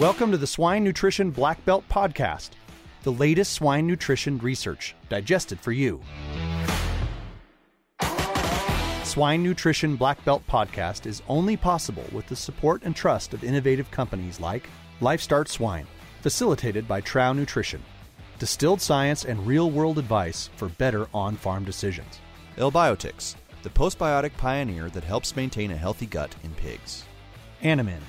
Welcome to the Swine Nutrition Black Belt Podcast, the latest swine nutrition research digested for you. Swine Nutrition Black Belt Podcast is only possible with the support and trust of innovative companies like LifeStart Swine, facilitated by Trouw Nutrition, distilled science and real world advice for better on farm decisions. L-Biotics, the postbiotic pioneer that helps maintain a healthy gut in pigs. Animine,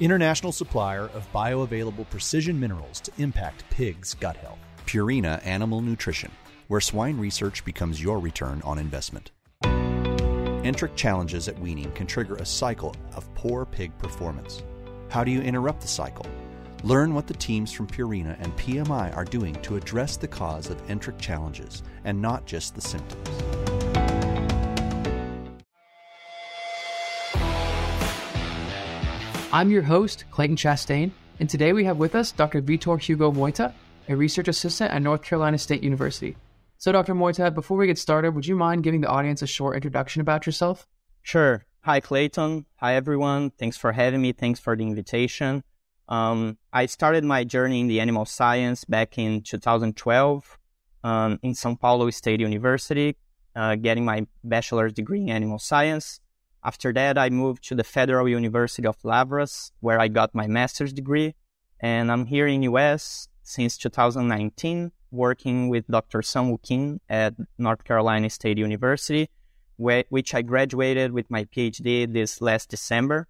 international supplier of bioavailable precision minerals to impact pigs' gut health. Purina Animal Nutrition, where swine research becomes your return on investment. Enteric challenges at weaning can trigger a cycle of poor pig performance. How do you interrupt the cycle? Learn what the teams from Purina and PMI are doing to address the cause of enteric challenges and not just the symptoms. I'm your host, Clayton Chastain, and today we have with us Dr. Vitor Hugo Moita, a research assistant at North Carolina State University. So, Dr. Moita, before we get started, would you mind giving the audience a short introduction about yourself? Sure. Hi, Clayton. Hi, everyone. Thanks for having me. Thanks for the invitation. Um, I started my journey in the animal science back in 2012 um, in São Paulo State University, uh, getting my bachelor's degree in animal science. After that, I moved to the Federal University of Lavras, where I got my master's degree. And I'm here in US since 2019, working with Dr. Sung Kim at North Carolina State University, wh- which I graduated with my PhD this last December.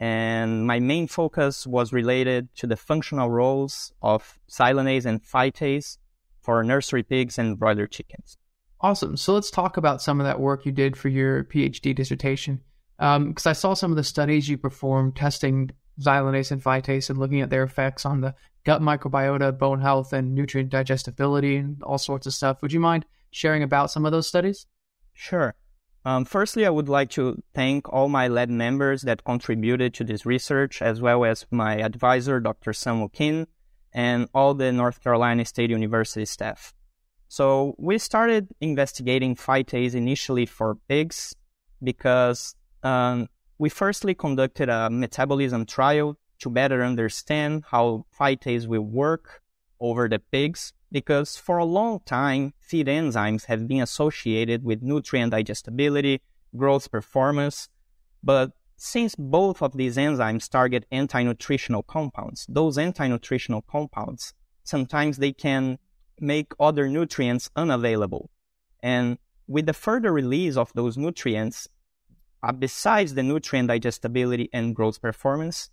And my main focus was related to the functional roles of xylanase and phytase for nursery pigs and broiler chickens. Awesome. So let's talk about some of that work you did for your PhD dissertation. Because um, I saw some of the studies you performed testing xylanase and phytase and looking at their effects on the gut microbiota, bone health, and nutrient digestibility, and all sorts of stuff. Would you mind sharing about some of those studies? Sure. Um, firstly, I would like to thank all my lab members that contributed to this research, as well as my advisor, Dr. Samuel Kim, and all the North Carolina State University staff. So we started investigating phytase initially for pigs because um, we firstly conducted a metabolism trial to better understand how phytase will work over the pigs because for a long time, feed enzymes have been associated with nutrient digestibility, growth performance, but since both of these enzymes target anti-nutritional compounds, those anti-nutritional compounds, sometimes they can make other nutrients unavailable. And with the further release of those nutrients, uh, besides the nutrient digestibility and growth performance,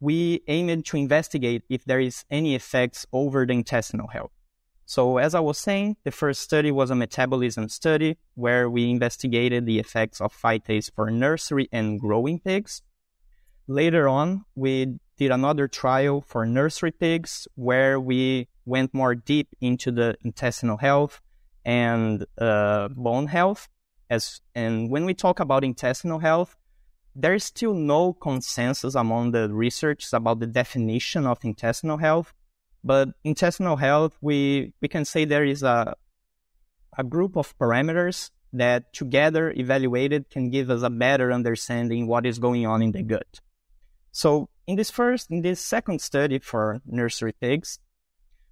we aimed to investigate if there is any effects over the intestinal health. So as I was saying, the first study was a metabolism study where we investigated the effects of phytase for nursery and growing pigs. Later on, we did another trial for nursery pigs where we went more deep into the intestinal health and uh, bone health. As and when we talk about intestinal health, there is still no consensus among the researchers about the definition of intestinal health. But intestinal health, we we can say there is a a group of parameters that together evaluated can give us a better understanding what is going on in the gut. So in this first, in this second study for nursery pigs,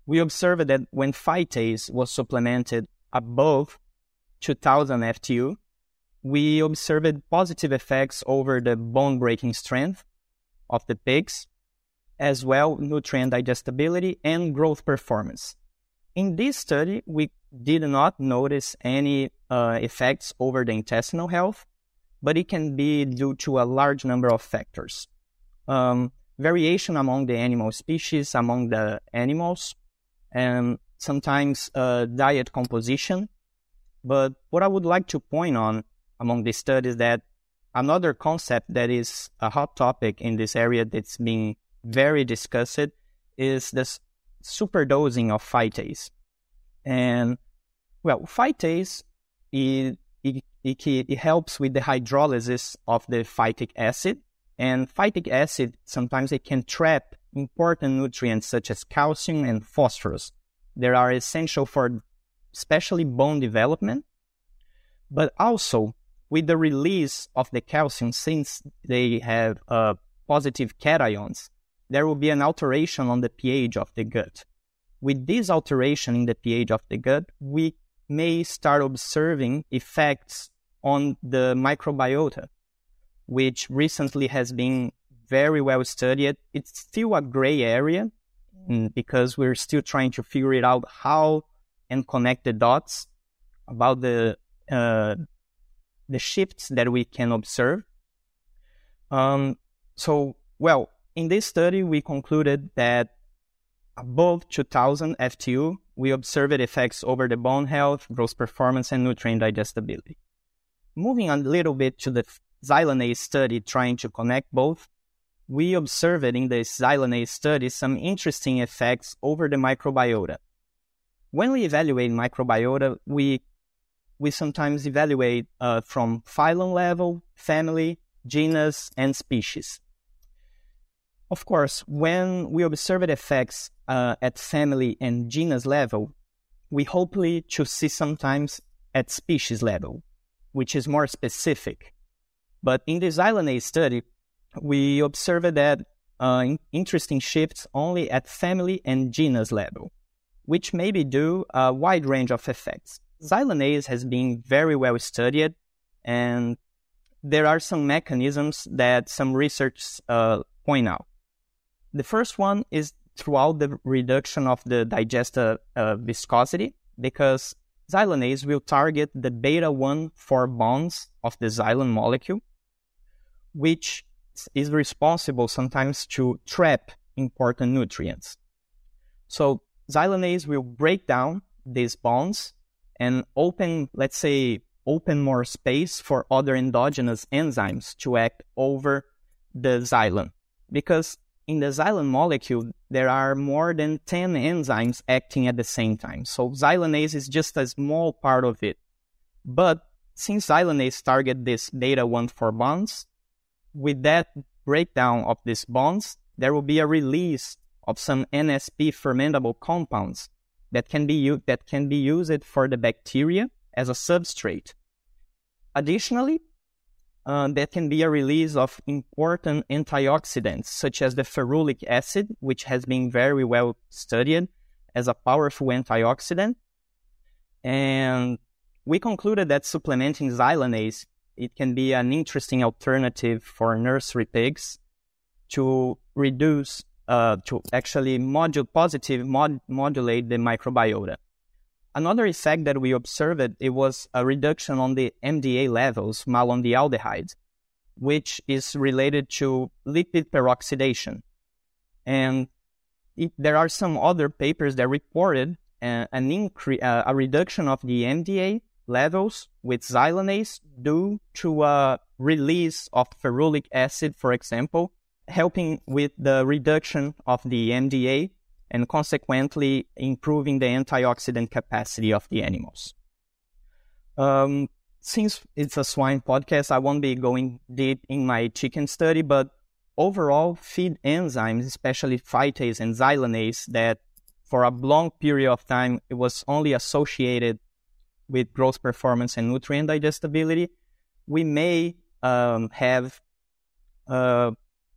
we observed that when phytase was supplemented above 2000 FTU, we observed positive effects over the bone breaking strength of the pigs, as well nutrient digestibility and growth performance. In this study, we did not notice any uh, effects over the intestinal health, but it can be due to a large number of factors. Um, variation among the animal species, among the animals, and sometimes uh, diet composition. But what I would like to point on among these studies that another concept that is a hot topic in this area that's being very discussed is this superdosing of phytase. And well, phytase it, it, it, it helps with the hydrolysis of the phytic acid, and phytic acid sometimes it can trap important nutrients such as calcium and phosphorus that are essential for especially bone development, but also with the release of the calcium, since they have uh, positive cations, there will be an alteration on the pH of the gut. With this alteration in the pH of the gut, we may start observing effects on the microbiota, which recently has been very well studied. It's still a gray area mm, because we're still trying to figure it out how and connect the dots about the uh, the shifts that we can observe. Um, so, well, in this study, we concluded that above 2000 FTU, we observed effects over the bone health, growth performance, and nutrient digestibility. Moving a little bit to the xylanase study, trying to connect both, we observed in the xylanase study some interesting effects over the microbiota. When we evaluate microbiota, we we sometimes evaluate uh, from phylum level, family, genus, and species. Of course, when we observe effects uh, at family and genus level, we hopefully to see sometimes at species level, which is more specific. But in the xylanase study, we observed that uh, interesting shifts only at family and genus level, which may be due a wide range of effects. Xylanase has been very well studied, and there are some mechanisms that some research uh, point out. The first one is throughout the reduction of the digestive uh, viscosity, because xylanase will target the beta 1 4 bonds of the xylan molecule, which is responsible sometimes to trap important nutrients. So xylanase will break down these bonds and open, let's say, open more space for other endogenous enzymes to act over the xylan. Because in the xylan molecule, there are more than 10 enzymes acting at the same time. So xylanase is just a small part of it. But since xylanase target this beta 1 4 bonds, with that breakdown of these bonds, there will be a release of some NSP fermentable compounds that can be u- that can be used for the bacteria as a substrate. Additionally, uh, there can be a release of important antioxidants such as the ferulic acid, which has been very well studied as a powerful antioxidant. And we concluded that supplementing xylanase it can be an interesting alternative for nursery pigs to reduce, uh, to actually module, positive mod, modulate the microbiota. Another effect that we observed it was a reduction on the MDA levels, malondialdehyde, which is related to lipid peroxidation. And it, there are some other papers that reported uh, an incre- uh, a reduction of the MDA levels with xylanase due to a release of ferulic acid, for example, helping with the reduction of the MDA and consequently improving the antioxidant capacity of the animals. Um, since it's a swine podcast, I won't be going deep in my chicken study, but overall, feed enzymes, especially phytase and xylanase, that for a long period of time it was only associated with growth performance and nutrient digestibility, we may um, have uh,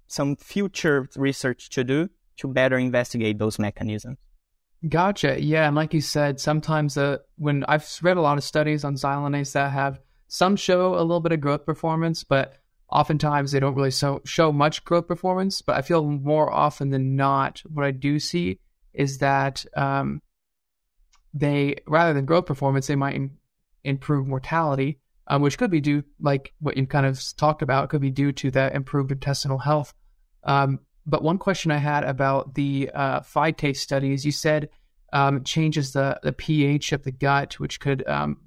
some future research to do to better investigate those mechanisms. Gotcha. Yeah, and like you said, sometimes uh, when I've read a lot of studies on xylanase that have some show a little bit of growth performance, but oftentimes they don't really so, show much growth performance. But I feel more often than not, what I do see is that um, they rather than growth performance, they might improve mortality, um, which could be due, like what you kind of talked about, could be due to that improved intestinal health. Um, but one question I had about the uh, phytase studies, you said um, changes the, the pH of the gut, which could um,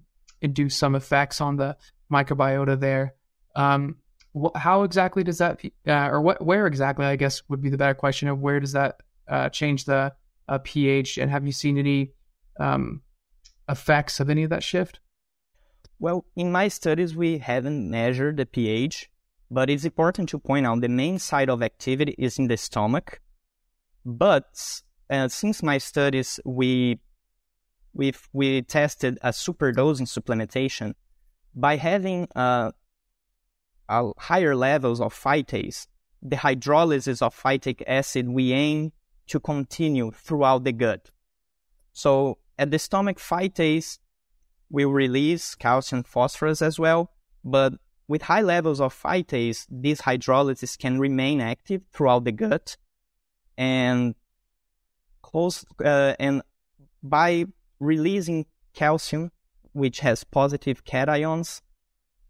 induce some effects on the microbiota there. Um, wh- how exactly does that, uh, or what, where exactly, I guess, would be the better question of where does that uh, change the uh, pH? And have you seen any um, effects of any of that shift? Well, in my studies, we haven't measured the pH but it's important to point out the main site of activity is in the stomach. But uh, since my studies, we we we tested a superdosing supplementation by having uh, higher levels of phytase. the hydrolysis of phytic acid we aim to continue throughout the gut. So at the stomach phytase, we release calcium phosphorus as well, but with high levels of phytase, this hydrolysis can remain active throughout the gut and close uh, and by releasing calcium, which has positive cations,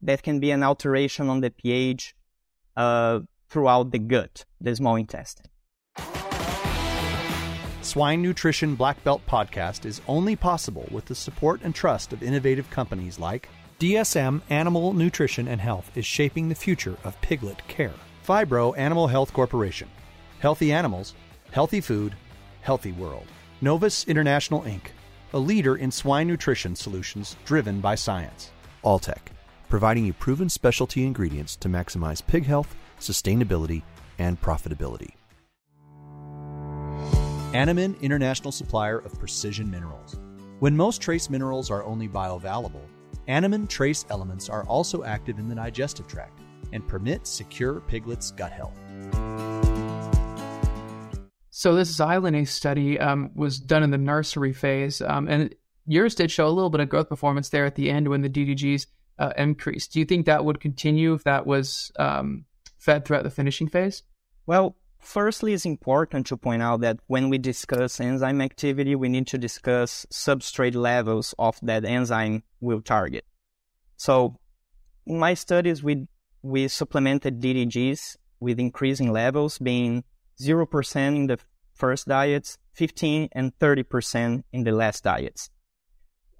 that can be an alteration on the pH uh, throughout the gut, the small intestine. Swine Nutrition Black Belt podcast is only possible with the support and trust of innovative companies like DSM Animal Nutrition and Health is shaping the future of piglet care. Phibro Animal Health Corporation. Healthy animals, healthy food, healthy world. Novus International Inc., a leader in swine nutrition solutions driven by science. Alltech, providing you proven specialty ingredients to maximize pig health, sustainability, and profitability. Animine International Supplier of Precision Minerals. When most trace minerals are only bioavailable, Animine trace elements are also active in the digestive tract and permit secure piglets' gut health. So this xylanase study um, was done in the nursery phase, um, and yours did show a little bit of growth performance there at the end when the DDGs uh, increased. Do you think that would continue if that was um, fed throughout the finishing phase? Well, firstly, it's important to point out that when we discuss enzyme activity, we need to discuss substrate levels of that enzyme we will target. So, in my studies, we we supplemented DDGs with increasing levels, being 0% in the first diets, 15 and 30% in the last diets.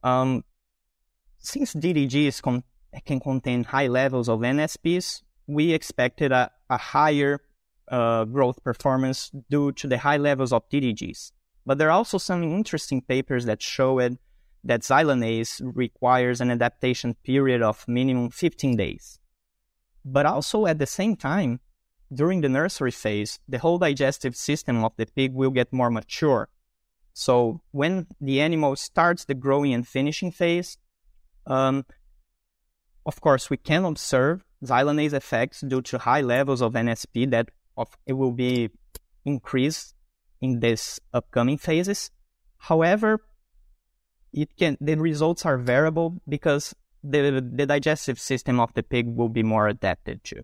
Um, since DDGs con- can contain high levels of NSPs, we expected a, a higher uh, growth performance due to the high levels of DDGs. But there are also some interesting papers that show it that xylanase requires an adaptation period of minimum 15 days. But also at the same time, during the nursery phase, the whole digestive system of the pig will get more mature. So when the animal starts the growing and finishing phase, um, of course, we can observe xylanase effects due to high levels of NSP that of, it will be increased in these upcoming phases. However, it can the results are variable because the the digestive system of the pig will be more adapted to.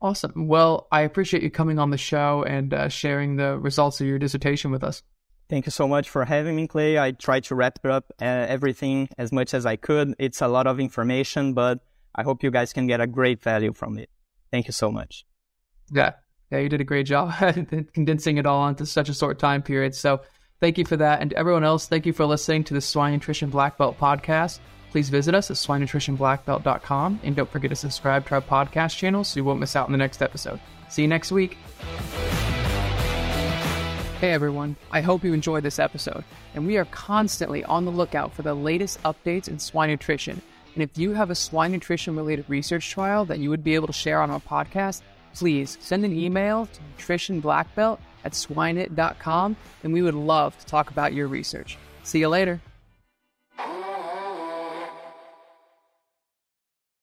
Awesome. Well, I appreciate you coming on the show and uh, sharing the results of your dissertation with us. Thank you so much for having me, Clay. I tried to wrap up uh, everything as much as I could. It's a lot of information, but I hope you guys can get a great value from it. Thank you so much. Yeah, yeah, you did a great job condensing it all into such a short time period. So thank you for that. And everyone else, thank you for listening to the Swine Nutrition Black Belt podcast. Please visit us at swinenutritionblackbelt.com and don't forget to subscribe to our podcast channel so you won't miss out on the next episode. See you next week. Hey everyone, I hope you enjoyed this episode, and we are constantly on the lookout for the latest updates in swine nutrition. And if you have a swine nutrition related research trial that you would be able to share on our podcast, please send an email to nutritionblackbelt at swineit.com and we would love to talk about your research. See you later.